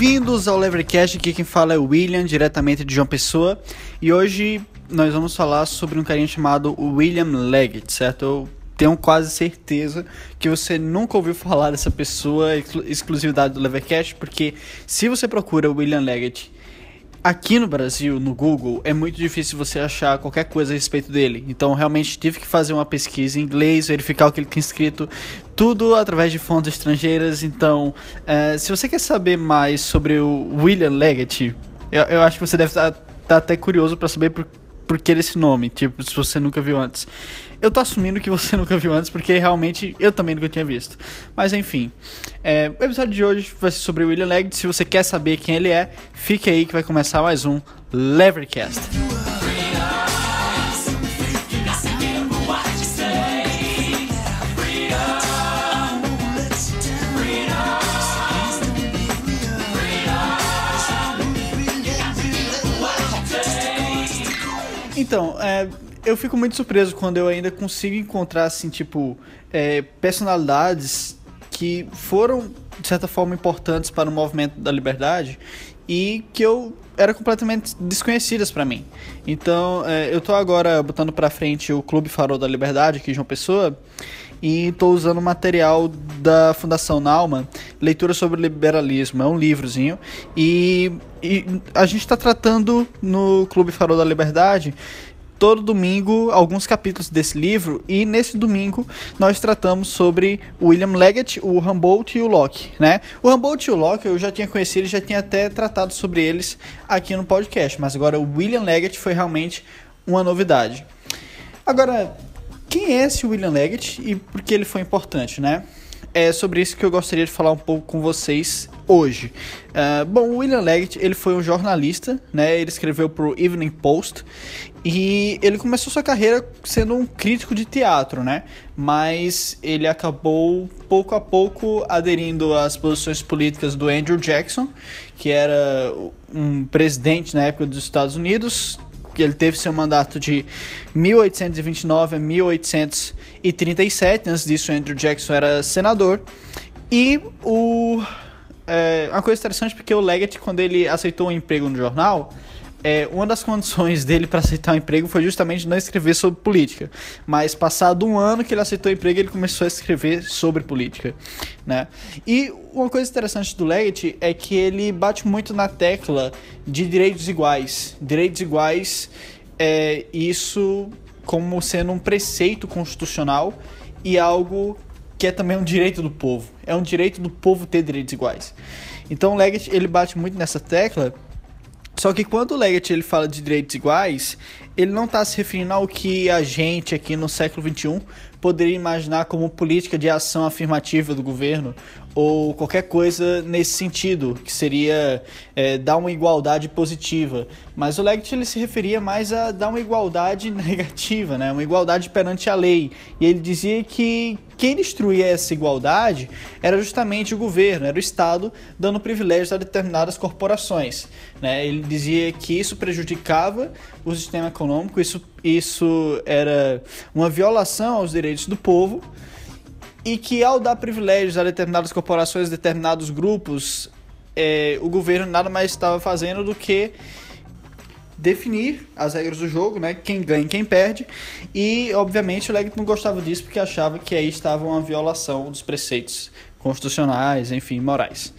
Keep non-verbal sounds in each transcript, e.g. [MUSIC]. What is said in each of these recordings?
Bem-vindos ao Levercast, aqui quem fala é o William, diretamente de João Pessoa. E hoje nós vamos falar sobre um carinha chamado William Leggett, certo? Eu tenho quase certeza que você nunca ouviu falar dessa pessoa, exclusividade do Levercast, porque se você procura William Leggett Aqui no Brasil, no Google, é muito difícil você achar qualquer coisa a respeito dele. Então, realmente tive que fazer uma pesquisa em inglês, verificar o que ele tem escrito, tudo através de fontes estrangeiras. Então, é, se você quer saber mais sobre o William Leggett, eu, eu acho que você deve estar, estar até curioso para saber por, por que esse nome, tipo, se você nunca viu antes. Eu tô assumindo que você [LAUGHS] nunca viu antes, porque realmente eu também nunca tinha visto. Mas enfim, é, o episódio de hoje vai ser sobre o William Leggett. Se você quer saber quem ele é, fique aí que vai começar mais um Levercast. Então, é, eu fico muito surpreso quando eu ainda consigo encontrar, assim, tipo, é, personalidades que foram, de certa forma, importantes para o movimento da liberdade e que eu era completamente desconhecidas para mim. Então, é, eu tô agora botando para frente o Clube Farol da Liberdade aqui de uma pessoa e estou usando material da Fundação Nauman, Leitura sobre Liberalismo, é um livrozinho, e, e a gente está tratando no Clube Farol da Liberdade todo domingo alguns capítulos desse livro e nesse domingo nós tratamos sobre William Leggett, o Humboldt e o Locke, né? O Humboldt e o Locke eu já tinha conhecido, já tinha até tratado sobre eles aqui no podcast, mas agora o William Leggett foi realmente uma novidade. Agora, quem é esse William Leggett e por que ele foi importante, né? É sobre isso que eu gostaria de falar um pouco com vocês hoje. Uh, bom, o William Leggett ele foi um jornalista, né? Ele escreveu para o Evening Post e ele começou sua carreira sendo um crítico de teatro, né? Mas ele acabou pouco a pouco aderindo às posições políticas do Andrew Jackson, que era um presidente na época dos Estados Unidos. Ele teve seu mandato de 1829 a 1837. Antes disso, Andrew Jackson era senador. E o é, uma coisa interessante porque o Leggett, quando ele aceitou um emprego no jornal, é, uma das condições dele para aceitar o um emprego foi justamente não escrever sobre política. Mas passado um ano que ele aceitou o emprego, ele começou a escrever sobre política, né? E uma coisa interessante do Leggett é que ele bate muito na tecla de direitos iguais. Direitos iguais, é, isso como sendo um preceito constitucional e algo que é também um direito do povo. É um direito do povo ter direitos iguais. Então o Leggett ele bate muito nessa tecla só que quando o Leggett ele fala de direitos iguais, ele não está se referindo ao que a gente aqui no século XXI poderia imaginar como política de ação afirmativa do governo ou qualquer coisa nesse sentido, que seria é, dar uma igualdade positiva. Mas o Leggett ele se referia mais a dar uma igualdade [LAUGHS] negativa, né? uma igualdade perante a lei. E ele dizia que quem destruía essa igualdade era justamente o governo, era o Estado dando privilégios a determinadas corporações. Né? Ele dizia que isso prejudicava o sistema econômico, isso, isso era uma violação aos direitos do povo e que ao dar privilégios a determinadas corporações, determinados grupos, é, o governo nada mais estava fazendo do que definir as regras do jogo, né? Quem ganha e quem perde. E, obviamente, o Leggett não gostava disso porque achava que aí estava uma violação dos preceitos constitucionais, enfim, morais.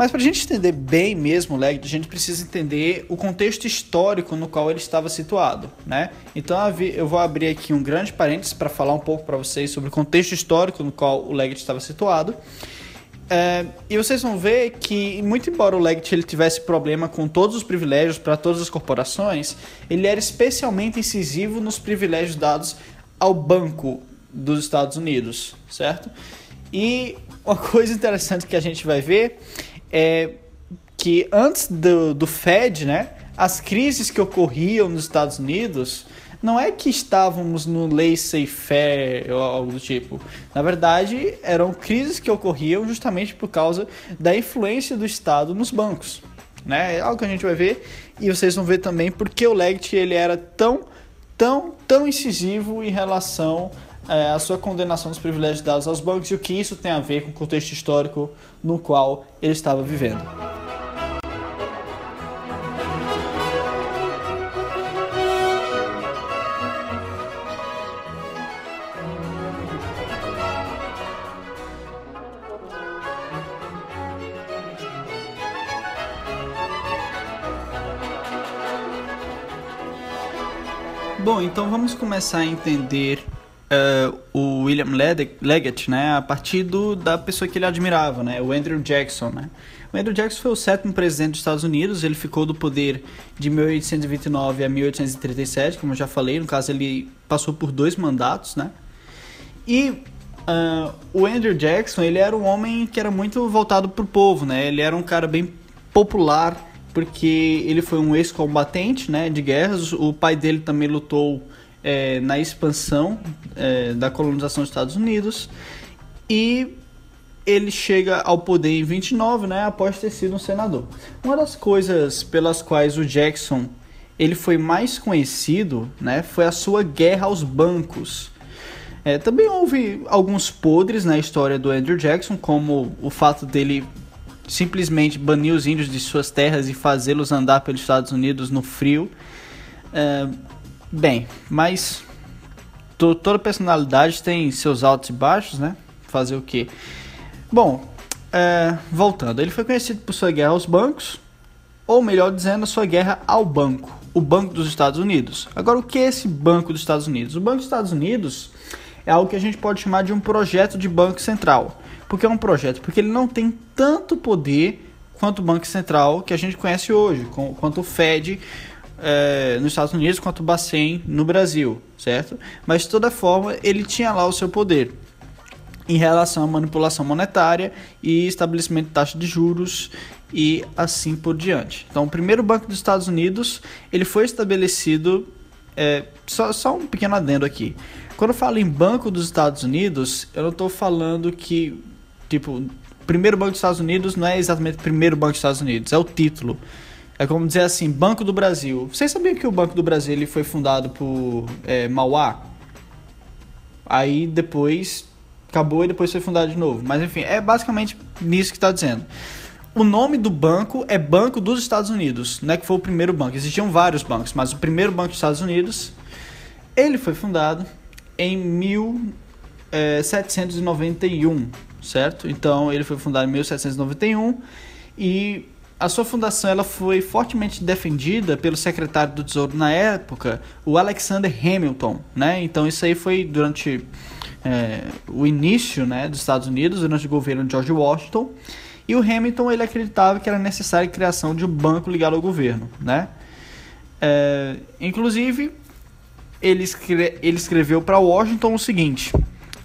Mas para a gente entender bem mesmo o Leggett, a gente precisa entender o contexto histórico no qual ele estava situado, né? Então eu vou abrir aqui um grande parênteses para falar um pouco para vocês sobre o contexto histórico no qual o Leggett estava situado. É, e vocês vão ver que, muito embora o Leggett ele tivesse problema com todos os privilégios para todas as corporações, ele era especialmente incisivo nos privilégios dados ao Banco dos Estados Unidos, certo? E uma [LAUGHS] coisa interessante que a gente vai ver é que antes do, do Fed, né, as crises que ocorriam nos Estados Unidos não é que estávamos no laissez-faire ou algo do tipo. Na verdade, eram crises que ocorriam justamente por causa da influência do Estado nos bancos. Né? É algo que a gente vai ver e vocês vão ver também porque o Leggett ele era tão, tão, tão incisivo em relação é, a sua condenação dos privilégios dados aos bancos e o que isso tem a ver com o contexto histórico no qual ele estava vivendo. Bom, então vamos começar a entender eh, William Leggett, né, a partir do, da pessoa que ele admirava, né, o Andrew Jackson, né. O Andrew Jackson foi o sétimo presidente dos Estados Unidos, ele ficou do poder de 1829 a 1837, como eu já falei, no caso ele passou por dois mandatos, né, e uh, o Andrew Jackson, ele era um homem que era muito voltado para o povo, né, ele era um cara bem popular, porque ele foi um ex-combatente né, de guerras, o pai dele também lutou é, na expansão é, da colonização dos Estados Unidos e ele chega ao poder em 29, né, após ter sido um senador. Uma das coisas pelas quais o Jackson ele foi mais conhecido, né, foi a sua guerra aos bancos. É, também houve alguns podres na história do Andrew Jackson, como o fato dele simplesmente banir os índios de suas terras e fazê-los andar pelos Estados Unidos no frio. É, Bem, mas toda personalidade tem seus altos e baixos, né? Fazer o quê? Bom, é, voltando, ele foi conhecido por sua guerra aos bancos, ou melhor dizendo, a sua guerra ao banco, o Banco dos Estados Unidos. Agora, o que é esse Banco dos Estados Unidos? O Banco dos Estados Unidos é algo que a gente pode chamar de um projeto de banco central. Por que é um projeto? Porque ele não tem tanto poder quanto o Banco Central que a gente conhece hoje, quanto o Fed é, nos Estados Unidos quanto o Bacen no Brasil, certo? Mas de toda forma ele tinha lá o seu poder em relação à manipulação monetária e estabelecimento de taxa de juros e assim por diante. Então, o primeiro banco dos Estados Unidos ele foi estabelecido é, só, só um pequeno adendo aqui. Quando eu falo em Banco dos Estados Unidos, eu não estou falando que tipo primeiro banco dos Estados Unidos não é exatamente o primeiro banco dos Estados Unidos, é o título. É como dizer assim, Banco do Brasil. Vocês sabiam que o Banco do Brasil ele foi fundado por é, Mauá? Aí depois acabou e depois foi fundado de novo. Mas enfim, é basicamente nisso que está dizendo. O nome do banco é Banco dos Estados Unidos, não é que foi o primeiro banco. Existiam vários bancos, mas o primeiro banco dos Estados Unidos, ele foi fundado em 1791, é, certo? Então ele foi fundado em 1791 e a sua fundação ela foi fortemente defendida pelo secretário do Tesouro na época, o Alexander Hamilton, né? Então isso aí foi durante é, o início, né, dos Estados Unidos, durante o governo de George Washington. E o Hamilton ele acreditava que era necessária a criação de um banco ligado ao governo, né? É, inclusive ele, escre ele escreveu para Washington o seguinte: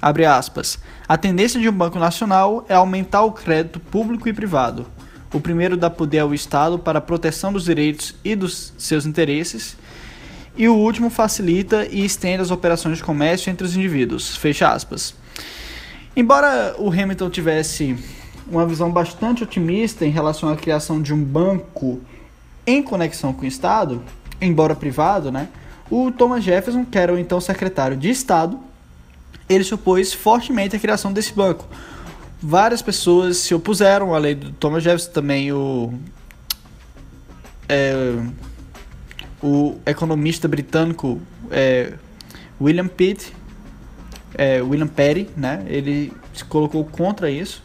abre aspas. A tendência de um banco nacional é aumentar o crédito público e privado o primeiro dá poder ao Estado para a proteção dos direitos e dos seus interesses. E o último facilita e estende as operações de comércio entre os indivíduos. Fecha aspas. Embora o Hamilton tivesse uma visão bastante otimista em relação à criação de um banco em conexão com o Estado, embora privado, né? O Thomas Jefferson, que era o então secretário de Estado, ele se opôs fortemente à criação desse banco, várias pessoas se opuseram à lei do Thomas Jefferson, também o é, o economista britânico é, William Pitt, é, William Perry, né? Ele se colocou contra isso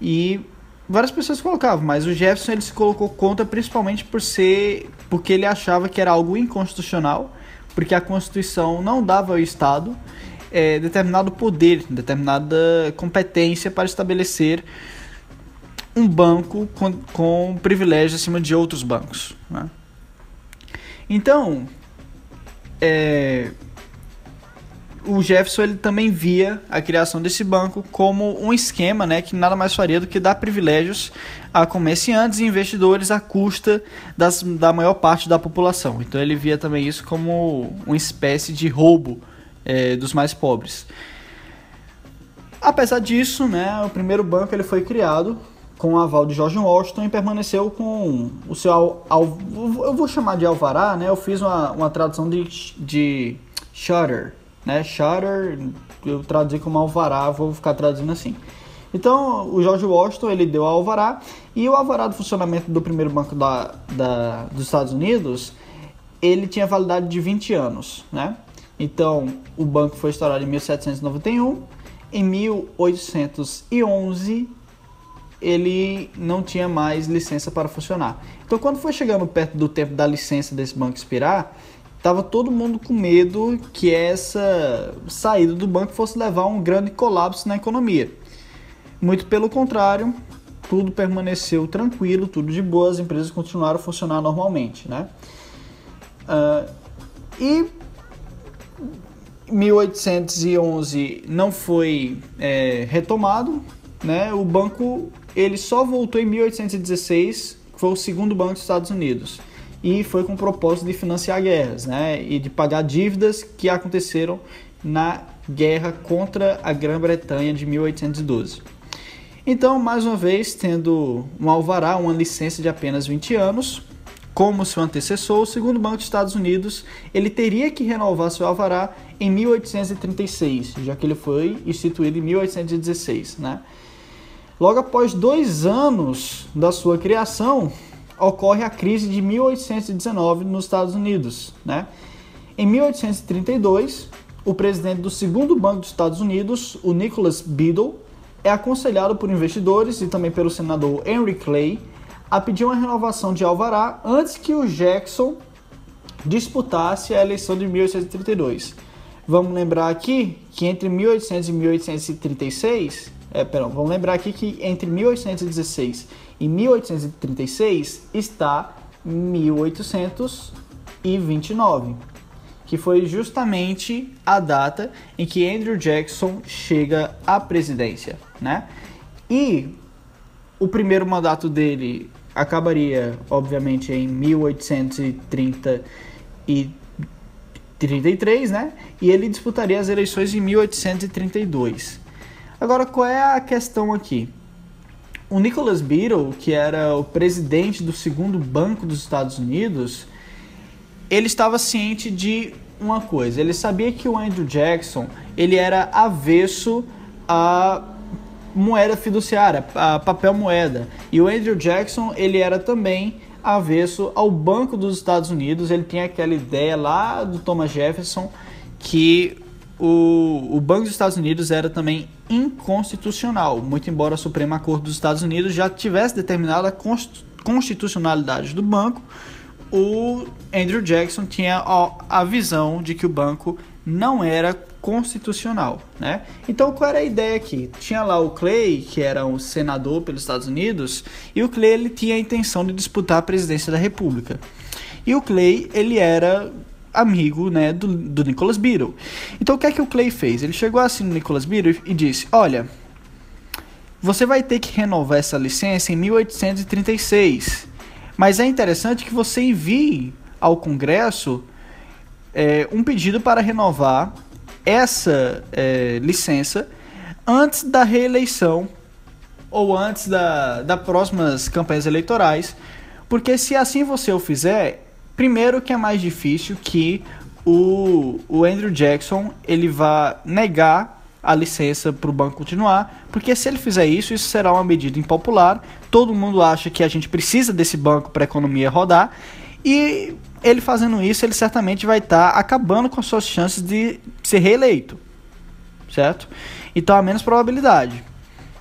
e várias pessoas colocavam, mas o Jefferson ele se colocou contra principalmente por ser porque ele achava que era algo inconstitucional, porque a Constituição não dava ao Estado é, determinado poder, determinada competência para estabelecer um banco com, com privilégio acima de outros bancos. Né? Então, é, o Jefferson ele também via a criação desse banco como um esquema né, que nada mais faria do que dar privilégios a comerciantes e investidores à custa das, da maior parte da população. Então ele via também isso como uma espécie de roubo é, dos mais pobres. Apesar disso, né, o primeiro banco ele foi criado com o aval de George Washington e permaneceu com o seu al, al, eu vou chamar de alvará, né? Eu fiz uma, uma tradução de, de shutter, né? Shutter eu traduzi como alvará, vou ficar traduzindo assim. Então, o George Washington ele deu alvará e o alvará do funcionamento do primeiro banco da, da, dos Estados Unidos ele tinha validade de 20 anos, né? Então, o banco foi instaurado em 1791. Em 1811, ele não tinha mais licença para funcionar. Então, quando foi chegando perto do tempo da licença desse banco expirar, Tava todo mundo com medo que essa saída do banco fosse levar a um grande colapso na economia. Muito pelo contrário, tudo permaneceu tranquilo, tudo de boa, as empresas continuaram a funcionar normalmente, né? Uh, e 1811 não foi é, retomado, né? O banco ele só voltou em 1816, que foi o segundo banco dos Estados Unidos, e foi com o propósito de financiar guerras, né? E de pagar dívidas que aconteceram na guerra contra a Grã-Bretanha de 1812. Então, mais uma vez, tendo um alvará, uma licença de apenas 20 anos, como seu antecessor, o segundo Banco dos Estados Unidos, ele teria que renovar seu alvará em 1836, já que ele foi instituído em 1816, né? Logo após dois anos da sua criação, ocorre a crise de 1819 nos Estados Unidos, né? Em 1832, o presidente do segundo Banco dos Estados Unidos, o Nicholas Biddle, é aconselhado por investidores e também pelo senador Henry Clay a pedir uma renovação de Alvará antes que o Jackson disputasse a eleição de 1832. Vamos lembrar aqui que entre 1800 e 1836, é, perdão, vamos lembrar aqui que entre 1816 e 1836 está 1829 que foi justamente a data em que Andrew Jackson chega à presidência, né? E o primeiro mandato dele acabaria, obviamente, em 1830 e 33, né? E ele disputaria as eleições em 1832. Agora, qual é a questão aqui? O Nicholas Beadle, que era o presidente do segundo banco dos Estados Unidos, ele estava ciente de uma coisa. Ele sabia que o Andrew Jackson ele era avesso a moeda fiduciária, a papel moeda. E o Andrew Jackson ele era também avesso ao Banco dos Estados Unidos. Ele tinha aquela ideia lá do Thomas Jefferson que o, o Banco dos Estados Unidos era também inconstitucional, muito embora a Suprema Corte dos Estados Unidos já tivesse determinado a constitucionalidade do banco, o Andrew Jackson tinha a visão de que o banco não era constitucional, né? Então qual era a ideia aqui? Tinha lá o Clay, que era um senador pelos Estados Unidos, e o Clay ele tinha a intenção de disputar a presidência da República. E o Clay ele era amigo, né, do, do Nicholas Beadle. Então o que é que o Clay fez? Ele chegou assim no Nicholas Beadle e disse: "Olha, você vai ter que renovar essa licença em 1836." Mas é interessante que você envie ao Congresso é, um pedido para renovar essa é, licença antes da reeleição ou antes da, das próximas campanhas eleitorais, porque se assim você o fizer, primeiro que é mais difícil que o, o Andrew Jackson ele vá negar a licença para o banco continuar, porque se ele fizer isso, isso será uma medida impopular. Todo mundo acha que a gente precisa desse banco para a economia rodar e ele fazendo isso, ele certamente vai estar tá acabando com as suas chances de ser reeleito, certo? Então há menos probabilidade.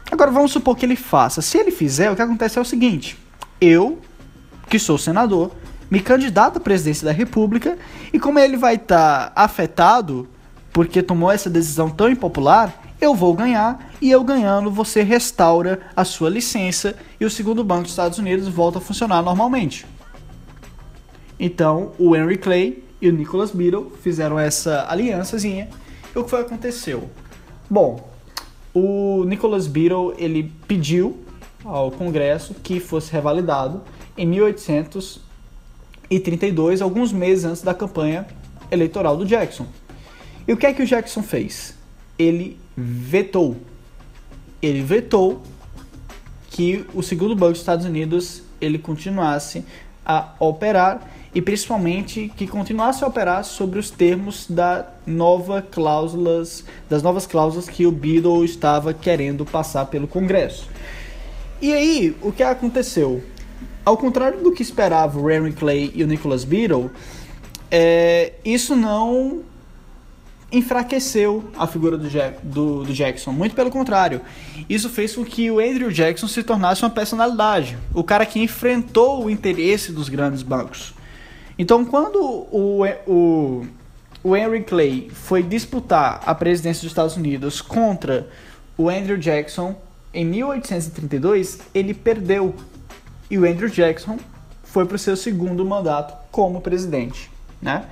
Agora vamos supor que ele faça. Se ele fizer, o que acontece é o seguinte: eu, que sou senador, me candidato à presidência da República e como ele vai estar tá afetado porque tomou essa decisão tão impopular, eu vou ganhar e eu ganhando você restaura a sua licença e o segundo banco dos Estados Unidos volta a funcionar normalmente. Então, o Henry Clay e o Nicholas Beadle fizeram essa aliançazinha. E o que foi que aconteceu? Bom, o Nicholas Beadle ele pediu ao Congresso que fosse revalidado em 1832, alguns meses antes da campanha eleitoral do Jackson. E o que é que o Jackson fez? Ele vetou. Ele vetou que o segundo banco dos Estados Unidos ele continuasse a operar e principalmente que continuasse a operar sobre os termos da nova cláusulas, das novas cláusulas que o Beadle estava querendo passar pelo Congresso. E aí, o que aconteceu? Ao contrário do que esperava o Clay e o Nicholas Beadle, é, isso não enfraqueceu a figura do, Jack, do, do, Jackson. Muito pelo contrário. Isso fez com que o Andrew Jackson se tornasse uma personalidade. O cara que enfrentou o interesse dos grandes bancos. Então, quando o, o, o Henry Clay foi disputar a presidência dos Estados Unidos contra o Andrew Jackson em 1832, ele perdeu. E o Andrew Jackson foi para o seu segundo mandato como presidente. Né?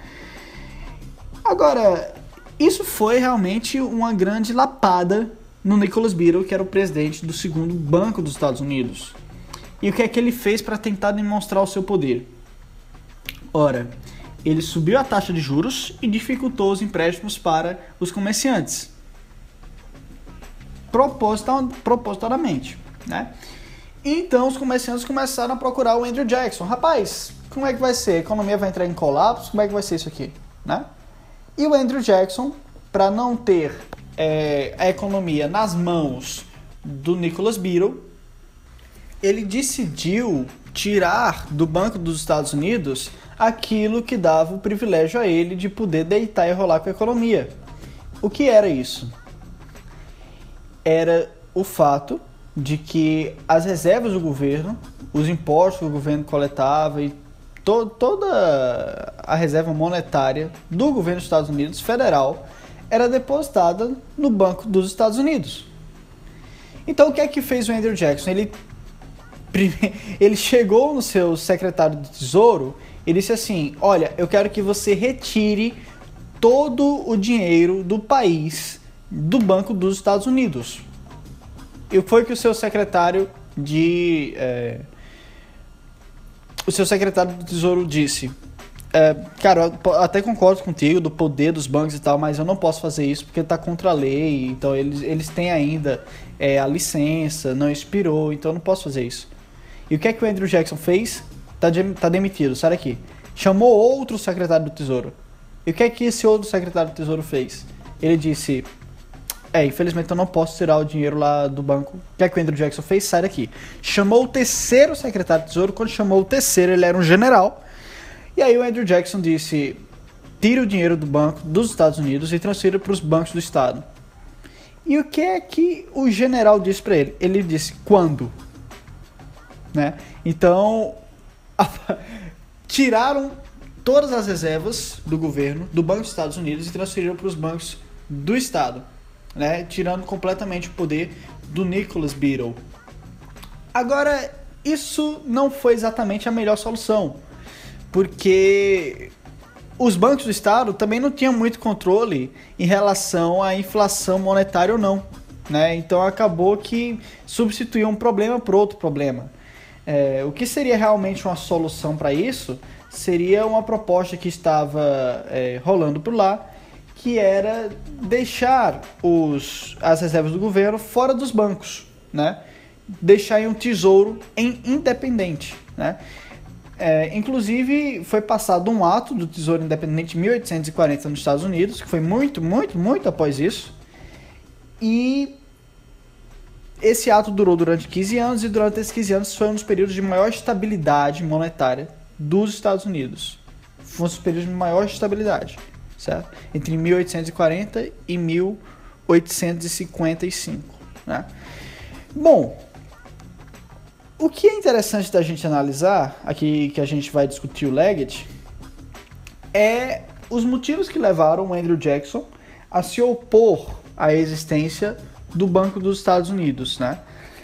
Agora, isso foi realmente uma grande lapada no Nicholas Beadle, que era o presidente do segundo banco dos Estados Unidos. E o que é que ele fez para tentar demonstrar o seu poder? Ora, ele subiu a taxa de juros e dificultou os empréstimos para os comerciantes. Proposital, propositadamente, né? Então os comerciantes começaram a procurar o Andrew Jackson. Rapaz, como é que vai ser? A economia vai entrar em colapso? Como é que vai ser isso aqui? Né? E o Andrew Jackson, para não ter é, a economia nas mãos do Nicholas Beadle, ele decidiu tirar do Banco dos Estados Unidos aquilo que dava o privilégio a ele de poder deitar e rolar com a economia. O que era isso? Era o fato de que as reservas do governo, os impostos que o governo coletava e to toda a reserva monetária do governo dos Estados Unidos federal era depositada no Banco dos Estados Unidos. Então o que é que fez o Andrew Jackson? Ele, [LAUGHS] ele chegou no seu secretário do Tesouro e disse assim: Olha, eu quero que você retire todo o dinheiro do país do Banco dos Estados Unidos. E foi que o seu secretário de. É, o seu secretário do Tesouro disse. É, cara, eu até concordo contigo do poder dos bancos e tal, mas eu não posso fazer isso porque está contra a lei. Então eles, eles têm ainda é, a licença, não expirou, então eu não posso fazer isso. E o que é que o Andrew Jackson fez? Tá, de, tá demitido, sai daqui. Chamou outro secretário do Tesouro. E o que é que esse outro secretário do Tesouro fez? Ele disse: é, infelizmente eu não posso tirar o dinheiro lá do banco. O que é que o Andrew Jackson fez? Sai daqui. Chamou o terceiro secretário de tesouro. Quando chamou o terceiro, ele era um general. E aí o Andrew Jackson disse: tire o dinheiro do banco dos Estados Unidos e transfira para os bancos do Estado. E o que é que o general disse para ele? Ele disse: quando? Né? Então, [LAUGHS] tiraram todas as reservas do governo do Banco dos Estados Unidos e transferiram para os bancos do Estado né? tirando completamente o poder do Nicholas Beadle. Agora, isso não foi exatamente a melhor solução, porque os bancos do Estado também não tinham muito controle em relação à inflação monetária ou não. Né? Então acabou que substituiu um problema por outro problema. É, o que seria realmente uma solução para isso seria uma proposta que estava é, rolando por lá, que era deixar os, as reservas do governo fora dos bancos, né? deixar em um tesouro em independente. Né? É, inclusive, foi passado um ato do Tesouro Independente em 1840 nos Estados Unidos, que foi muito, muito, muito após isso. E esse ato durou durante 15 anos, e durante esses 15 anos foi um dos períodos de maior estabilidade monetária dos Estados Unidos. Foi um dos períodos de maior estabilidade certo? Entre 1840 e 1855, né? Bom, o que é interessante da gente analisar, aqui que a gente vai discutir o Leggett, é os motivos que levaram o Andrew Jackson a se opor à existência do Banco dos Estados Unidos, né?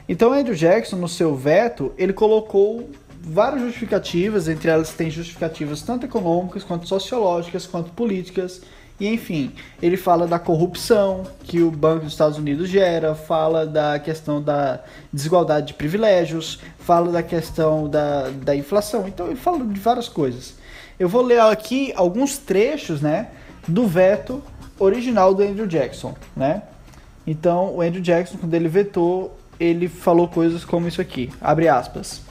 Então, Andrew Jackson, no seu veto, ele colocou várias justificativas, entre elas tem justificativas tanto econômicas quanto sociológicas, quanto políticas, e enfim, ele fala da corrupção que o Banco dos Estados Unidos gera, fala da questão da desigualdade de privilégios, fala da questão da, da inflação, então ele fala de várias coisas. Eu vou ler aqui alguns trechos né, do veto original do Andrew Jackson. Né? Então, o Andrew Jackson, quando ele vetou, ele falou coisas como isso aqui, abre aspas.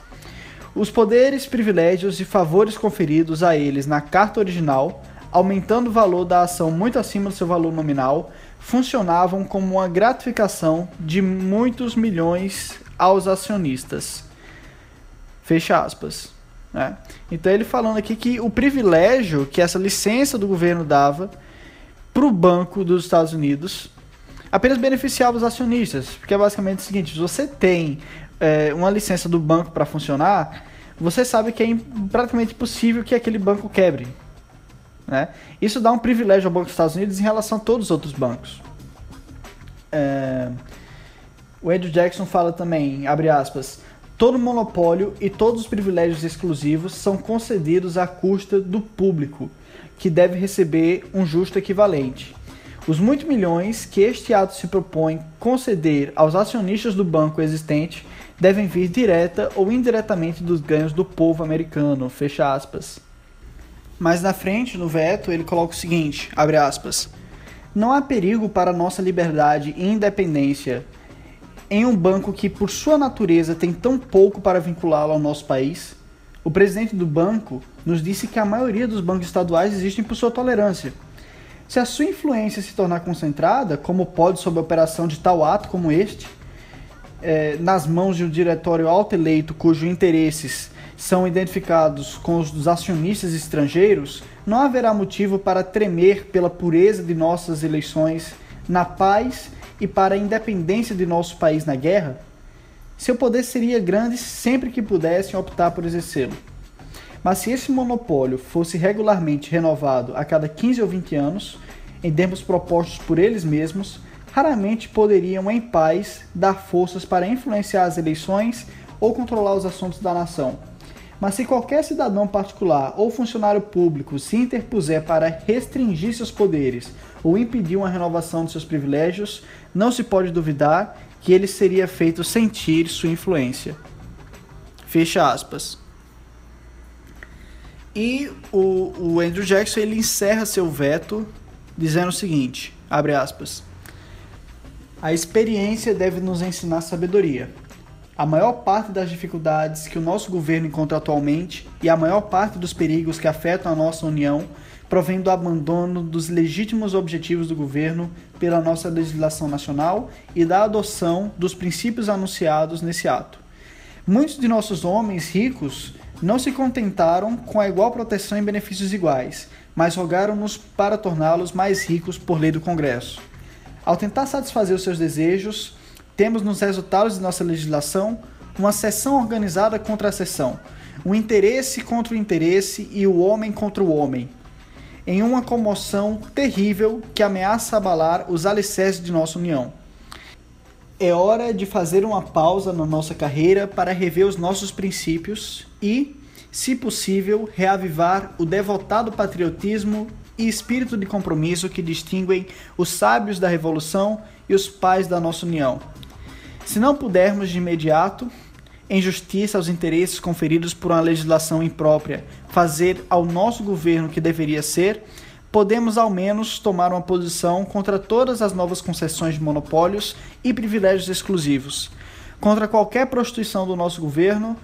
Os poderes, privilégios e favores conferidos a eles na carta original, aumentando o valor da ação muito acima do seu valor nominal, funcionavam como uma gratificação de muitos milhões aos acionistas. Fecha aspas. Né? Então ele falando aqui que o privilégio que essa licença do governo dava para o Banco dos Estados Unidos apenas beneficiava os acionistas, porque é basicamente o seguinte: se você tem é, uma licença do banco para funcionar, você sabe que é praticamente impossível que aquele banco quebre. Né? Isso dá um privilégio ao Banco dos Estados Unidos em relação a todos os outros bancos. É... O Andrew Jackson fala também, abre aspas, todo monopólio e todos os privilégios exclusivos são concedidos à custa do público, que deve receber um justo equivalente. Os muitos milhões que este ato se propõe conceder aos acionistas do banco existente devem vir direta ou indiretamente dos ganhos do povo americano, fecha aspas. Mas na frente, no veto, ele coloca o seguinte, abre aspas, não há perigo para nossa liberdade e independência em um banco que, por sua natureza, tem tão pouco para vinculá-lo ao nosso país? O presidente do banco nos disse que a maioria dos bancos estaduais existem por sua tolerância. Se a sua influência se tornar concentrada, como pode sob a operação de tal ato como este, é, nas mãos de um diretório auto-eleito cujos interesses são identificados com os dos acionistas estrangeiros, não haverá motivo para tremer pela pureza de nossas eleições na paz e para a independência de nosso país na guerra, seu poder seria grande sempre que pudessem optar por exercê-lo. Mas se esse monopólio fosse regularmente renovado a cada 15 ou 20 anos, em termos propostos por eles mesmos, raramente poderiam, em paz, dar forças para influenciar as eleições ou controlar os assuntos da nação. Mas se qualquer cidadão particular ou funcionário público se interpuser para restringir seus poderes ou impedir uma renovação de seus privilégios, não se pode duvidar que ele seria feito sentir sua influência. Fecha aspas. E o, o Andrew Jackson ele encerra seu veto dizendo o seguinte, abre aspas, a experiência deve nos ensinar sabedoria. A maior parte das dificuldades que o nosso governo encontra atualmente e a maior parte dos perigos que afetam a nossa União provém do abandono dos legítimos objetivos do governo pela nossa legislação nacional e da adoção dos princípios anunciados nesse ato. Muitos de nossos homens ricos não se contentaram com a igual proteção e benefícios iguais, mas rogaram-nos para torná-los mais ricos por lei do Congresso. Ao tentar satisfazer os seus desejos, temos nos resultados de nossa legislação uma seção organizada contra a seção, o interesse contra o interesse e o homem contra o homem, em uma comoção terrível que ameaça abalar os alicerces de nossa união. É hora de fazer uma pausa na nossa carreira para rever os nossos princípios e, se possível, reavivar o devotado patriotismo e espírito de compromisso que distinguem os sábios da Revolução e os pais da nossa União. Se não pudermos de imediato, em justiça aos interesses conferidos por uma legislação imprópria, fazer ao nosso governo o que deveria ser, podemos ao menos tomar uma posição contra todas as novas concessões de monopólios e privilégios exclusivos, contra qualquer prostituição do nosso governo,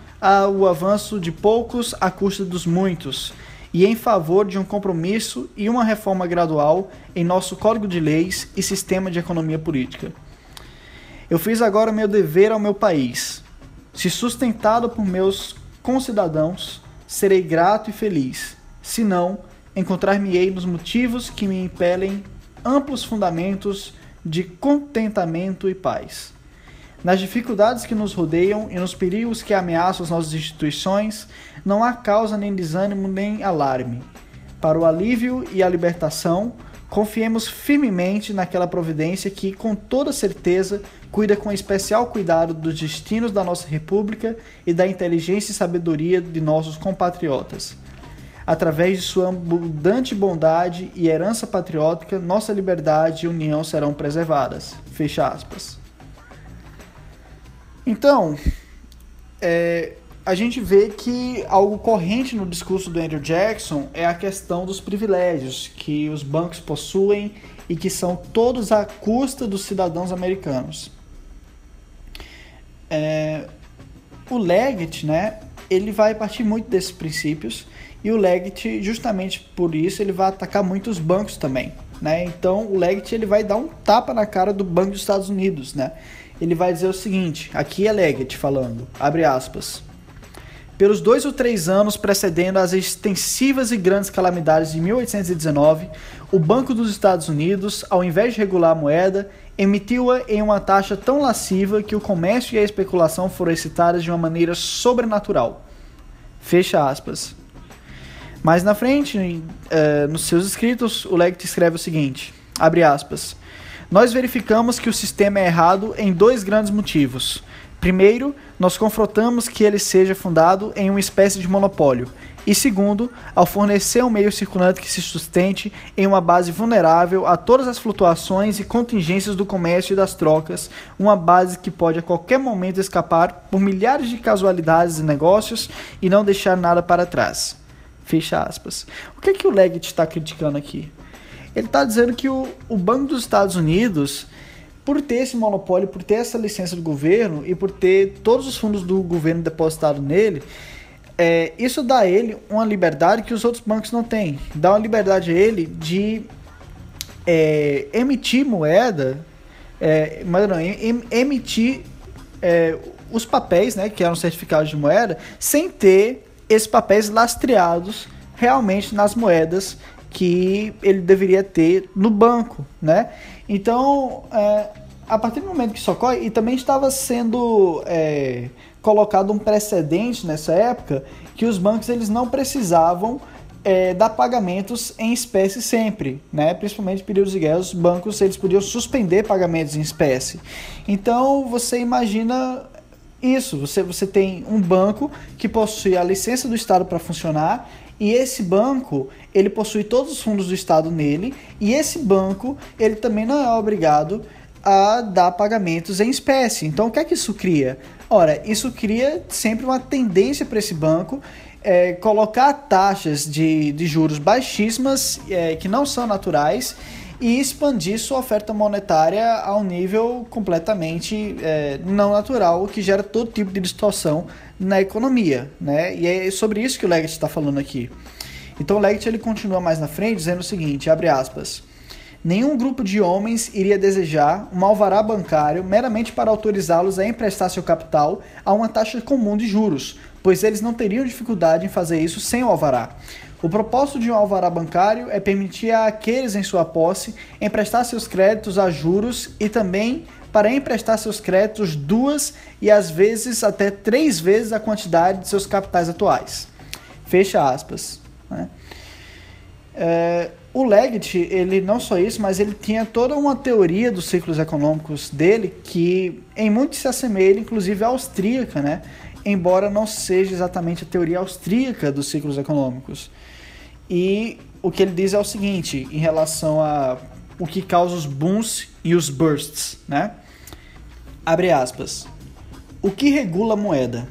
o avanço de poucos à custa dos muitos, e em favor de um compromisso e uma reforma gradual em nosso Código de Leis e sistema de economia política. Eu fiz agora meu dever ao meu país. Se sustentado por meus concidadãos, serei grato e feliz. Se não, encontrar-me-ei nos motivos que me impelem amplos fundamentos de contentamento e paz. Nas dificuldades que nos rodeiam e nos perigos que ameaçam as nossas instituições, não há causa nem desânimo nem alarme. Para o alívio e a libertação, confiemos firmemente naquela providência que, com toda certeza, cuida com especial cuidado dos destinos da nossa República e da inteligência e sabedoria de nossos compatriotas. Através de sua abundante bondade e herança patriótica, nossa liberdade e união serão preservadas. Fecha aspas. Então, é, a gente vê que algo corrente no discurso do Andrew Jackson é a questão dos privilégios que os bancos possuem e que são todos à custa dos cidadãos americanos. É, o Leggett, né, ele vai partir muito desses princípios e o Leggett, justamente por isso, ele vai atacar muito os bancos também, né? Então, o Leggett ele vai dar um tapa na cara do Banco dos Estados Unidos, né? Ele vai dizer o seguinte, aqui é Leggett falando, abre aspas. Pelos dois ou três anos precedendo as extensivas e grandes calamidades de 1819, o Banco dos Estados Unidos, ao invés de regular a moeda, emitiu-a em uma taxa tão lasciva que o comércio e a especulação foram excitadas de uma maneira sobrenatural. Fecha aspas. Mais na frente, uh, nos seus escritos, o Leggett escreve o seguinte: abre aspas. Nós verificamos que o sistema é errado em dois grandes motivos. Primeiro, nós confrontamos que ele seja fundado em uma espécie de monopólio. E segundo, ao fornecer um meio circulante que se sustente em uma base vulnerável a todas as flutuações e contingências do comércio e das trocas, uma base que pode a qualquer momento escapar por milhares de casualidades e negócios e não deixar nada para trás. Fecha aspas. O que, é que o Leggett está criticando aqui? Ele está dizendo que o, o Banco dos Estados Unidos, por ter esse monopólio, por ter essa licença do governo e por ter todos os fundos do governo depositados nele, é, isso dá a ele uma liberdade que os outros bancos não têm. Dá uma liberdade a ele de é, emitir moeda, é, mas não, em, emitir é, os papéis, né, que eram certificados de moeda, sem ter esses papéis lastreados realmente nas moedas que ele deveria ter no banco, né? Então, é, a partir do momento que isso ocorre, e também estava sendo é, colocado um precedente nessa época que os bancos eles não precisavam é, dar pagamentos em espécie sempre, né? Principalmente em períodos de guerra, os bancos eles podiam suspender pagamentos em espécie. Então você imagina isso, você, você tem um banco que possui a licença do Estado para funcionar e esse banco ele possui todos os fundos do Estado nele e esse banco ele também não é obrigado a dar pagamentos em espécie. Então o que é que isso cria? Ora, isso cria sempre uma tendência para esse banco é, colocar taxas de, de juros baixíssimas é, que não são naturais e expandir sua oferta monetária a um nível completamente é, não natural, o que gera todo tipo de distorção na economia. Né? E é sobre isso que o Leggett está falando aqui. Então o Leggett ele continua mais na frente dizendo o seguinte, abre aspas... Nenhum grupo de homens iria desejar um alvará bancário meramente para autorizá-los a emprestar seu capital a uma taxa comum de juros, pois eles não teriam dificuldade em fazer isso sem o alvará. O propósito de um alvará bancário é permitir a aqueles em sua posse emprestar seus créditos a juros e também para emprestar seus créditos duas e às vezes até três vezes a quantidade de seus capitais atuais. Fecha aspas. Né? É, o Leggett, ele não só isso, mas ele tinha toda uma teoria dos ciclos econômicos dele que em muito se assemelha, inclusive, à austríaca, né? Embora não seja exatamente a teoria austríaca dos ciclos econômicos. E o que ele diz é o seguinte, em relação a o que causa os booms e os bursts, né? Abre aspas. O que regula a moeda?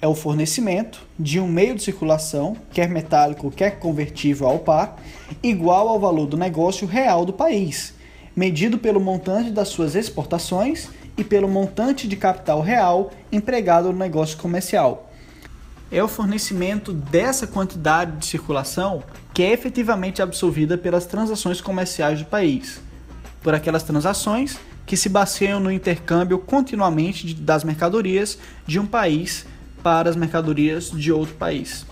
é o fornecimento de um meio de circulação, quer metálico, quer convertível ao par, igual ao valor do negócio real do país, medido pelo montante das suas exportações e pelo montante de capital real empregado no negócio comercial. É o fornecimento dessa quantidade de circulação que é efetivamente absorvida pelas transações comerciais do país, por aquelas transações que se baseiam no intercâmbio continuamente das mercadorias de um país para as mercadorias de outro país.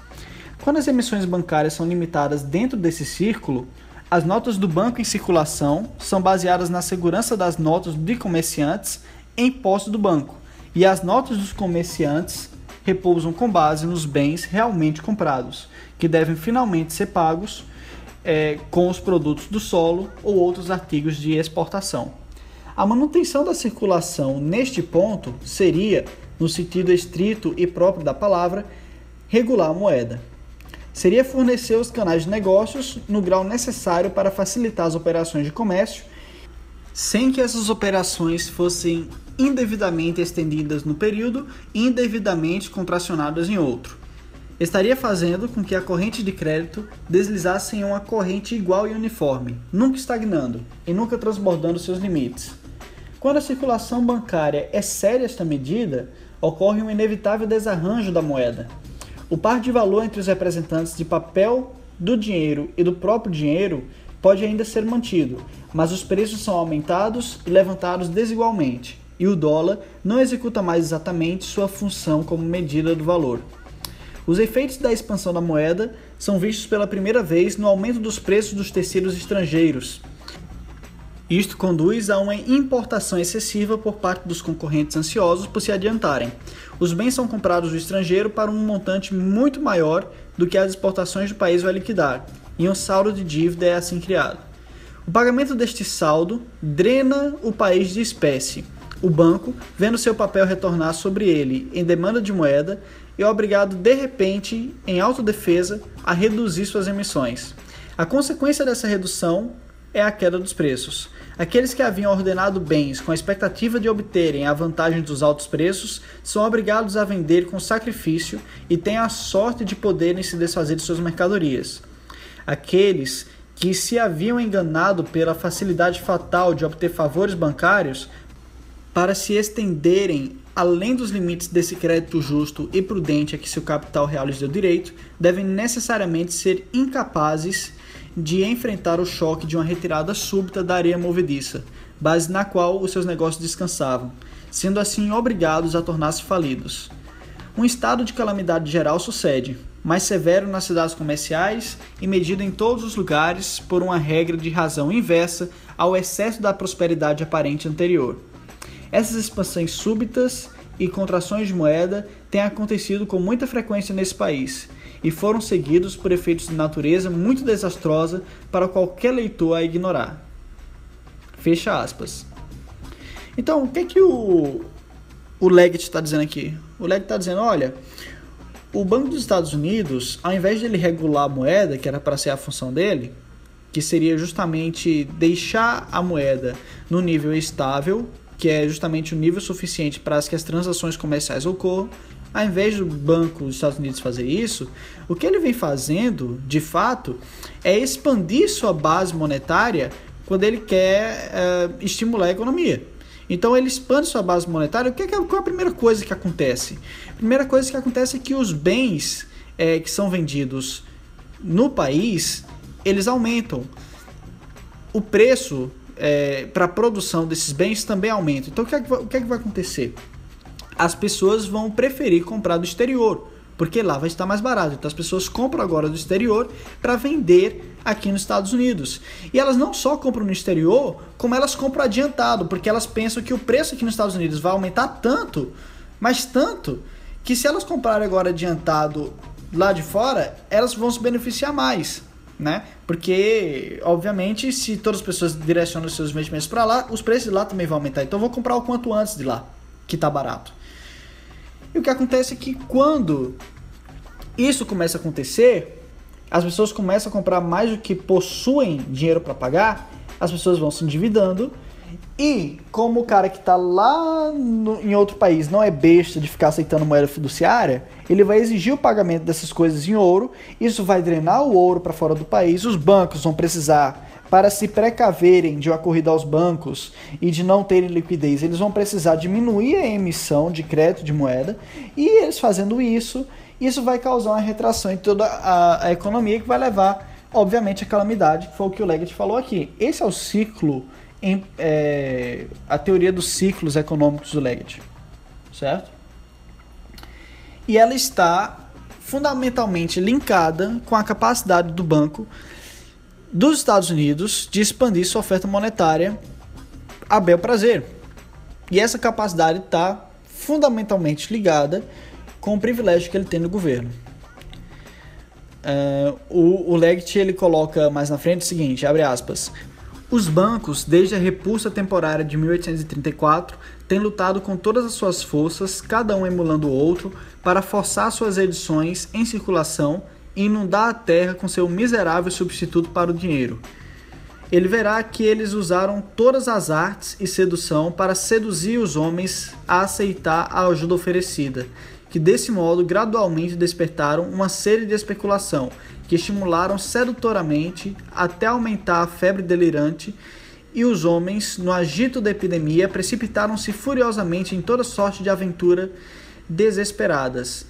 Quando as emissões bancárias são limitadas dentro desse círculo, as notas do banco em circulação são baseadas na segurança das notas de comerciantes em posse do banco, e as notas dos comerciantes repousam com base nos bens realmente comprados, que devem finalmente ser pagos é, com os produtos do solo ou outros artigos de exportação. A manutenção da circulação neste ponto seria no sentido estrito e próprio da palavra, regular a moeda. Seria fornecer os canais de negócios no grau necessário para facilitar as operações de comércio, sem que essas operações fossem indevidamente estendidas no período e indevidamente contracionadas em outro. Estaria fazendo com que a corrente de crédito deslizasse em uma corrente igual e uniforme, nunca estagnando e nunca transbordando seus limites. Quando a circulação bancária excede esta medida, ocorre um inevitável desarranjo da moeda. O par de valor entre os representantes de papel do dinheiro e do próprio dinheiro pode ainda ser mantido, mas os preços são aumentados e levantados desigualmente, e o dólar não executa mais exatamente sua função como medida do valor. Os efeitos da expansão da moeda são vistos pela primeira vez no aumento dos preços dos tecidos estrangeiros, Isto conduz a uma importação excessiva por parte dos concorrentes ansiosos por se adiantarem. Os bens são comprados do estrangeiro para um montante muito maior do que as exportações do país vai liquidar, e um saldo de dívida é assim criado. O pagamento deste saldo drena o país de espécie. O banco, vendo seu papel retornar sobre ele em demanda de moeda, é obrigado de repente, em autodefesa, a reduzir suas emissões. A consequência dessa redução é a queda dos preços. Aqueles que haviam ordenado bens com a expectativa de obterem a vantagem dos altos preços são obrigados a vender com sacrifício e têm a sorte de poderem se desfazer de suas mercadorias. Aqueles que se haviam enganado pela facilidade fatal de obter favores bancários para se estenderem além dos limites desse crédito justo e prudente a que seu capital real lhes deu direito, devem necessariamente ser incapazes de enfrentar o choque de uma retirada súbita da areia movediça, base na qual os seus negócios descansavam, sendo assim obrigados a tornar-se falidos. Um estado de calamidade geral sucede, mais severo nas cidades comerciais e medido em todos os lugares por uma regra de razão inversa ao excesso da prosperidade aparente anterior. Essas expansões súbitas e contrações de moeda têm acontecido com muita frequência nesse país e foram seguidos por efeitos de natureza muito desastrosa para qualquer leitor a ignorar. Fecha aspas. Então, o que é que o, o Leggett está dizendo aqui? O Leggett está dizendo, olha, o Banco dos Estados Unidos, ao invés de ele regular a moeda, que era para ser a função dele, que seria justamente deixar a moeda no nível estável que é justamente o nível suficiente para que as transações comerciais ocorram, ao invés do Banco dos Estados Unidos fazer isso, o que ele vem fazendo, de fato, é expandir sua base monetária quando ele quer é, estimular a economia. Então ele expande sua base monetária. O que é, qual é a primeira coisa que acontece? A primeira coisa que acontece é que os bens é, que são vendidos no país eles aumentam. O preço é, para a produção desses bens também aumenta. Então o que, é que vai, o que é que vai acontecer? As pessoas vão preferir comprar do exterior, porque lá vai estar mais barato. Então as pessoas compram agora do exterior para vender aqui nos Estados Unidos. E elas não só compram no exterior, como elas compram adiantado, porque elas pensam que o preço aqui nos Estados Unidos vai aumentar tanto, mas tanto, que se elas comprarem agora adiantado lá de fora, elas vão se beneficiar mais né? Porque, obviamente, se todas as pessoas direcionam seus investimentos para lá, os preços de lá também vão aumentar. Então, eu vou comprar o quanto antes de lá, que está barato. E o que acontece é que quando isso começa a acontecer, as pessoas começam a comprar mais do que possuem dinheiro para pagar, as pessoas vão se endividando e como o cara que está lá no, em outro país não é besta de ficar aceitando moeda fiduciária, ele vai exigir o pagamento dessas coisas em ouro. Isso vai drenar o ouro para fora do país. Os bancos vão precisar, para se precaverem de uma corrida aos bancos e de não terem liquidez, eles vão precisar diminuir a emissão de crédito de moeda. E eles fazendo isso, isso vai causar uma retração em toda a, a economia que vai levar, obviamente, a calamidade, que foi o que o Leggett falou aqui. Esse é o ciclo em, é, a teoria dos ciclos econômicos do Leggett, certo? E ela está fundamentalmente linkada com a capacidade do banco dos Estados Unidos de expandir sua oferta monetária a bel prazer. E essa capacidade está fundamentalmente ligada com o privilégio que ele tem no governo. Uh, o, o Leggett ele coloca mais na frente o seguinte, abre aspas, os bancos, desde a repulsa temporária de 1834, têm lutado com todas as suas forças, cada um emulando o outro, para forçar suas edições em circulação e inundar a terra com seu miserável substituto para o dinheiro. Ele verá que eles usaram todas as artes e sedução para seduzir os homens a aceitar a ajuda oferecida, que desse modo gradualmente despertaram uma série de especulação que estimularam sedutoramente até aumentar a febre delirante, e os homens, no agito da epidemia, precipitaram-se furiosamente em toda sorte de aventura desesperadas.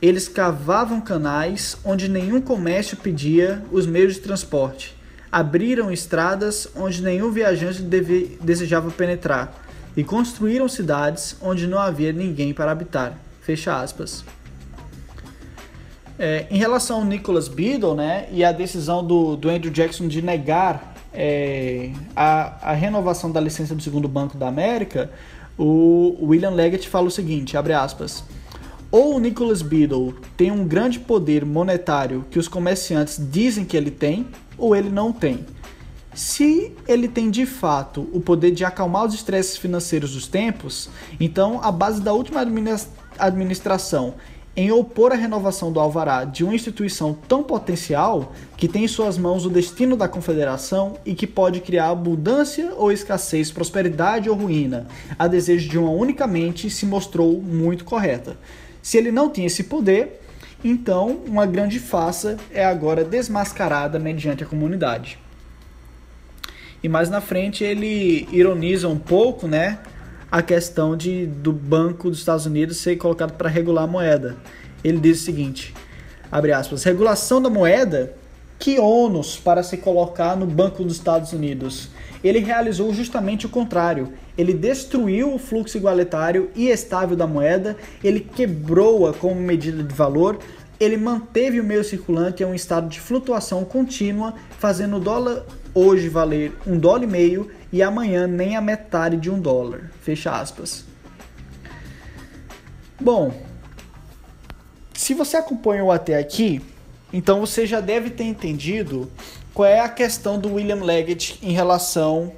Eles cavavam canais onde nenhum comércio pedia os meios de transporte. Abriram estradas onde nenhum viajante deve, desejava penetrar. E construíram cidades onde não havia ninguém para habitar. Fecha aspas. É, em relação ao Nicholas Beadle, né, e a decisão do, do Andrew Jackson de negar é, a, a renovação da licença do segundo Banco da América, o William Leggett fala o seguinte, abre aspas, ou o Nicholas Beadle tem um grande poder monetário que os comerciantes dizem que ele tem, ou ele não tem. Se ele tem de fato o poder de acalmar os estresses financeiros dos tempos, então a base da última administração em opor a renovação do alvará de uma instituição tão potencial que tem em suas mãos o destino da confederação e que pode criar abundância ou escassez, prosperidade ou ruína, a desejo de uma única mente se mostrou muito correta. Se ele não tinha esse poder, então uma grande farsa é agora desmascarada mediante a comunidade. E mais na frente ele ironiza um pouco, né, a questão de do Banco dos Estados Unidos ser colocado para regular a moeda. Ele diz o seguinte: abre aspas, regulação da moeda, que ônus para se colocar no Banco dos Estados Unidos. Ele realizou justamente o contrário. Ele destruiu o fluxo igualitário e estável da moeda, ele quebrou-a como medida de valor, ele manteve o meio circulante em um estado de flutuação contínua, fazendo o dólar hoje valer um dólar e meio e amanhã nem a metade de um dólar. Fecha aspas. Bom, se você acompanhou até aqui, então você já deve ter entendido qual é a questão do William Leggett em relação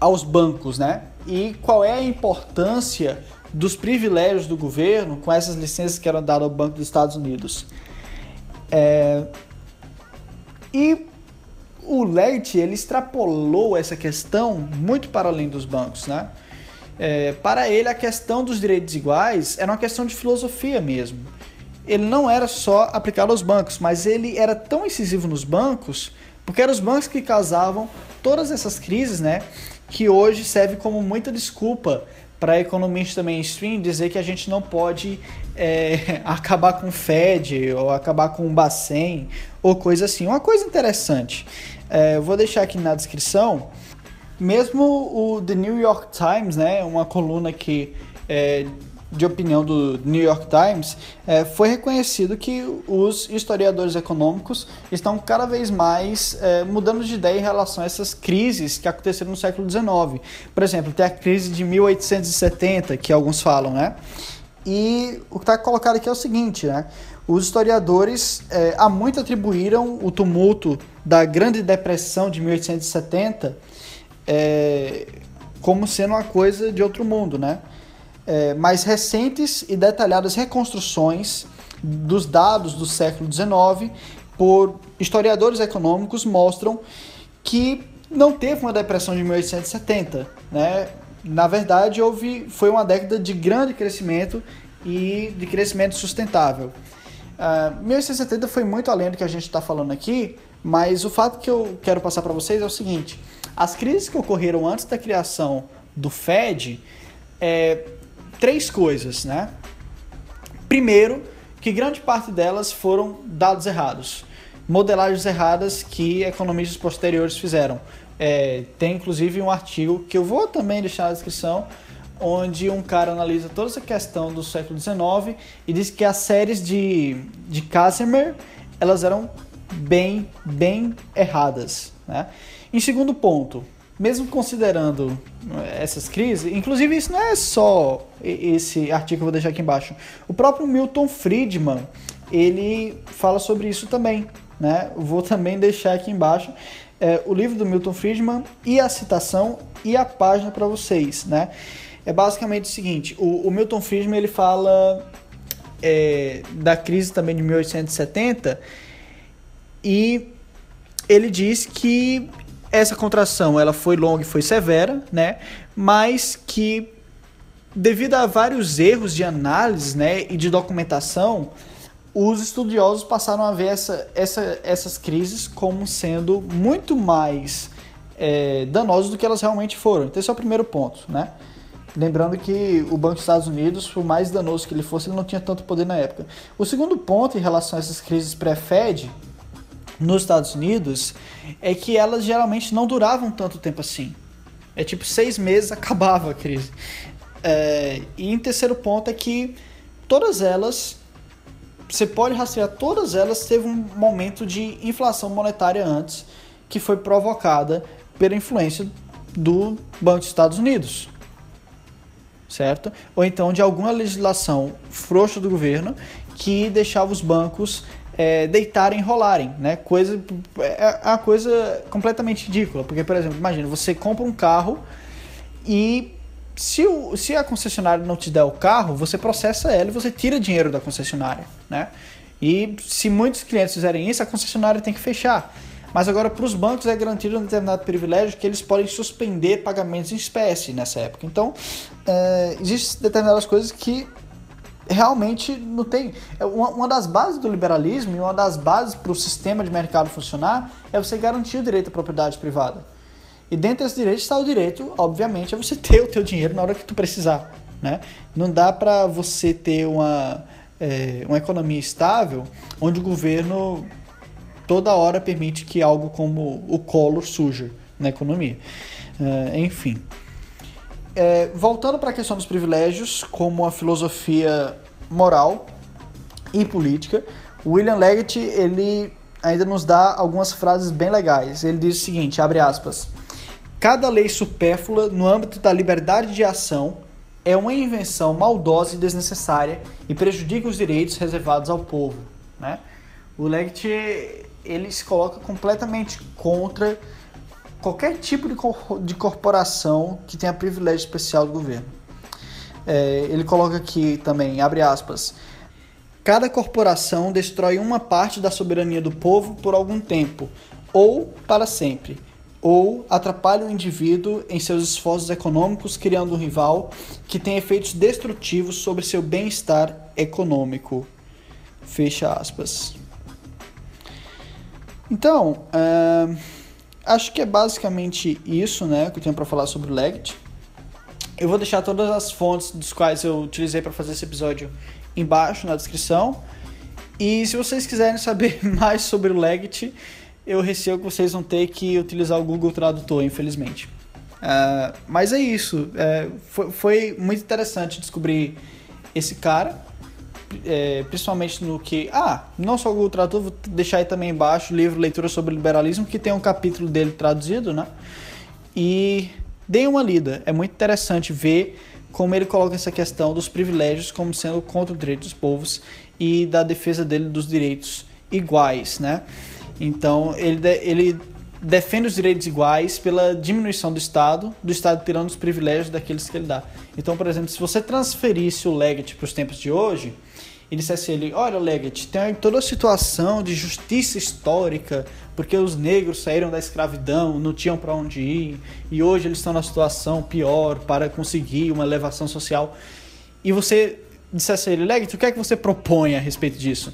aos bancos, né? E qual é a importância dos privilégios do governo com essas licenças que eram dadas ao Banco dos Estados Unidos. É... E o Leite ele extrapolou essa questão muito para além dos bancos, né? É, para ele a questão dos direitos iguais era uma questão de filosofia mesmo. Ele não era só aplicado aos bancos, mas ele era tão incisivo nos bancos, porque eram os bancos que causavam todas essas crises, né? Que hoje serve como muita desculpa para economista mainstream dizer que a gente não pode é, [LAUGHS] acabar com o Fed ou acabar com o Bacen ou coisa assim. Uma coisa interessante é, eu vou deixar aqui na descrição. Mesmo o The New York Times, né, uma coluna que é, de opinião do New York Times, é, foi reconhecido que os historiadores econômicos estão cada vez mais é, mudando de ideia em relação a essas crises que aconteceram no século XIX. Por exemplo, tem a crise de 1870, que alguns falam, né? E o que está colocado aqui é o seguinte, né? Os historiadores é, há muito atribuíram o tumulto da Grande Depressão de 1870 é, como sendo uma coisa de outro mundo, né? É, mais recentes e detalhadas reconstruções dos dados do século XIX por historiadores econômicos mostram que não teve uma depressão de 1870, né? Na verdade, houve foi uma década de grande crescimento e de crescimento sustentável. Uh, ah, 1870 foi muito além do que a gente está falando aqui, mas o fato que eu quero passar para vocês é o seguinte: as crises que ocorreram antes da criação do Fed, é, três coisas, né? Primeiro, que grande parte delas foram dados errados, modelagens erradas que economistas posteriores fizeram. É, tem inclusive um artigo que eu vou também deixar na descrição onde um cara analisa toda essa questão do século XIX e diz que as séries de, de Casimir elas eram bem, bem erradas. Né? Em segundo ponto, mesmo considerando eh, essas crises, inclusive isso não é só esse artigo que eu vou deixar aqui embaixo. O próprio Milton Friedman ele fala sobre isso também. Né? vou também deixar aqui embaixo é, o livro do Milton Friedman e a citação e a página para vocês. Né? é basicamente o seguinte: o, o Milton Friedman ele fala é, da crise também de 1870 e ele diz que essa contração ela foi longa e foi severa, né? Mas que devido a vários erros de análise, né, e de documentação, os estudiosos passaram a ver essa, essa, essas crises como sendo muito mais é, danosas do que elas realmente foram. Então esse é o primeiro ponto, né? Lembrando que o Banco dos Estados Unidos, por mais danoso que ele fosse, ele não tinha tanto poder na época. O segundo ponto em relação a essas crises pré-Fed nos Estados Unidos é que elas geralmente não duravam tanto tempo assim. É tipo seis meses acabava a crise. É, e em terceiro ponto é que todas elas, você pode rastrear todas elas, teve um momento de inflação monetária antes que foi provocada pela influência do Banco dos Estados Unidos. Certo? Ou então de alguma legislação frouxa do governo que deixava os bancos é, deitarem e rolarem, né? Coisa, é, é uma coisa completamente ridícula. Porque, por exemplo, imagina, você compra um carro e se, o, se a concessionária não te der o carro, você processa ela e você tira dinheiro da concessionária, né? E se muitos clientes fizerem isso, a concessionária tem que fechar. Mas agora para os bancos é garantido um determinado privilégio que eles podem suspender pagamentos em espécie nessa época. Então, é, existem determinadas coisas que realmente não tem. É, uma, uma das bases do liberalismo e uma das bases para o sistema de mercado funcionar é você garantir o direito à propriedade privada. E dentro desses direitos está o direito, obviamente, a você [LAUGHS] ter o teu dinheiro na hora que tu precisar. Né? Não dá para você ter uma, é, uma economia estável onde o governo toda hora permite que algo como o colo surja na economia. É, enfim. É, voltando para a questão dos privilégios, como a filosofia moral e política, William Leggett ele ainda nos dá algumas frases bem legais. Ele diz o seguinte, abre aspas: Cada lei supérflua no âmbito da liberdade de ação é uma invenção maldosa e desnecessária e prejudica os direitos reservados ao povo. Né? O Leggett ele se coloca completamente contra qualquer tipo de, de corporação que tenha privilégio especial do governo. É, ele coloca aqui também, abre aspas, cada corporação destrói uma parte da soberania do povo por algum tempo, ou para sempre, ou atrapalha o indivíduo em seus esforços econômicos, criando um rival que tem efeitos destrutivos sobre seu bem-estar econômico. Fecha aspas. Então, uh, acho que é basicamente isso né, que eu tenho para falar sobre o Leggett. Eu vou deixar todas as fontes dos quais eu utilizei para fazer esse episódio embaixo na descrição. E se vocês quiserem saber [LAUGHS] mais sobre o Leggett, eu receio que vocês vão ter que utilizar o Google Tradutor, infelizmente. Uh, mas é isso. Uh, foi, foi, muito interessante descobrir esse cara. É, principalmente no que. Ah, não só o Google Tradutor, vou deixar aí também embaixo o livro Leitura sobre Liberalismo, que tem um capítulo dele traduzido, né? E deem uma lida. É muito interessante ver como ele coloca essa questão dos privilégios como sendo contra o direito dos povos e da defesa dele dos direitos iguais, né? Então, ele, de, ele defende os direitos iguais pela diminuição do Estado, do Estado tirando os privilégios daqueles que ele dá. Então, por exemplo, se você transferisse o Leggett para os tempos de hoje e dissesse ele, olha Leggett, tem toda a situação de justiça histórica, porque os negros saíram da escravidão, não tinham para onde ir, e hoje eles estão na situação pior para conseguir uma elevação social. E você dissesse a ele, Leggett, o que é que você propõe a respeito disso?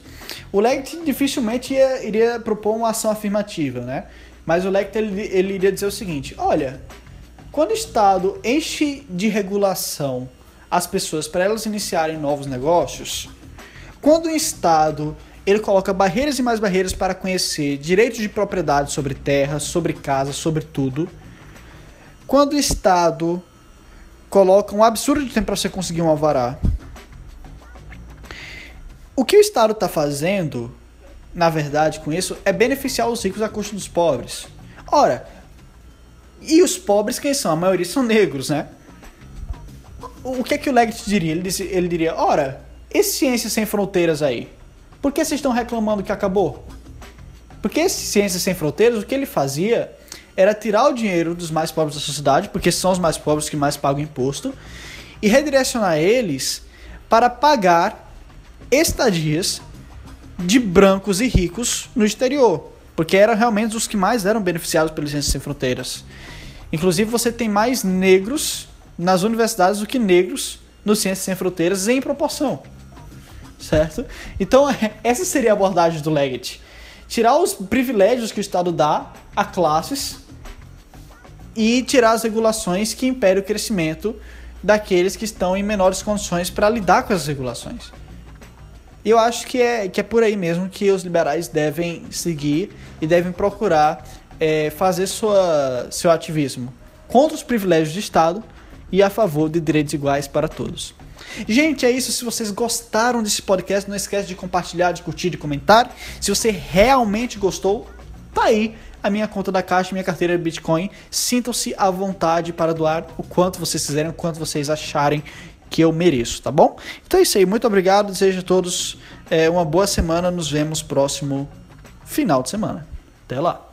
O Leggett dificilmente ia, iria propor uma ação afirmativa, né? Mas o Leggett ele, ele iria dizer o seguinte: olha, quando o Estado enche de regulação as pessoas para elas iniciarem novos negócios, quando o Estado ele coloca barreiras e mais barreiras para conhecer direitos de propriedade sobre terra, sobre casa, sobre tudo. Quando o Estado coloca um absurdo de tempo para você conseguir um alvará, o que o Estado está fazendo, na verdade, com isso, é beneficiar os ricos à custa dos pobres. Ora, e os pobres quem são? A maioria são negros, né? O que é que o Leggett diria? Ele, disse, ele diria, ora, e Ciência Sem Fronteiras aí? Por que vocês estão reclamando que acabou? Porque esse Ciência Sem Fronteiras, o que ele fazia era tirar o dinheiro dos mais pobres da sociedade, porque são os mais pobres que mais pagam imposto, e redirecionar eles para pagar estadias de brancos e ricos no exterior, porque eram realmente os que mais eram beneficiados pela Ciências Sem Fronteiras. Inclusive, você tem mais negros nas universidades do que negros no Ciências Sem Fronteiras em proporção. Certo? Então, essa seria a abordagem do Leggett. Tirar os privilégios que o Estado dá a classes e tirar as regulações que impedem o crescimento daqueles que estão em menores condições para lidar com essas regulações. Eu acho que é, que é por aí mesmo que os liberais devem seguir e devem procurar é, fazer sua, seu ativismo contra os privilégios de Estado e a favor de direitos iguais para todos. Gente, é isso. Se vocês gostaram desse podcast, não esquece de compartilhar, de curtir, de comentar. Se você realmente gostou, tá aí a minha conta da Caixa, minha carteira de Bitcoin. Sintam-se à vontade para doar o quanto vocês quiserem, o quanto vocês acharem que eu mereço, tá bom? Então é isso aí, muito obrigado, desejo a todos é, uma boa semana, nos vemos próximo final de semana. Até lá!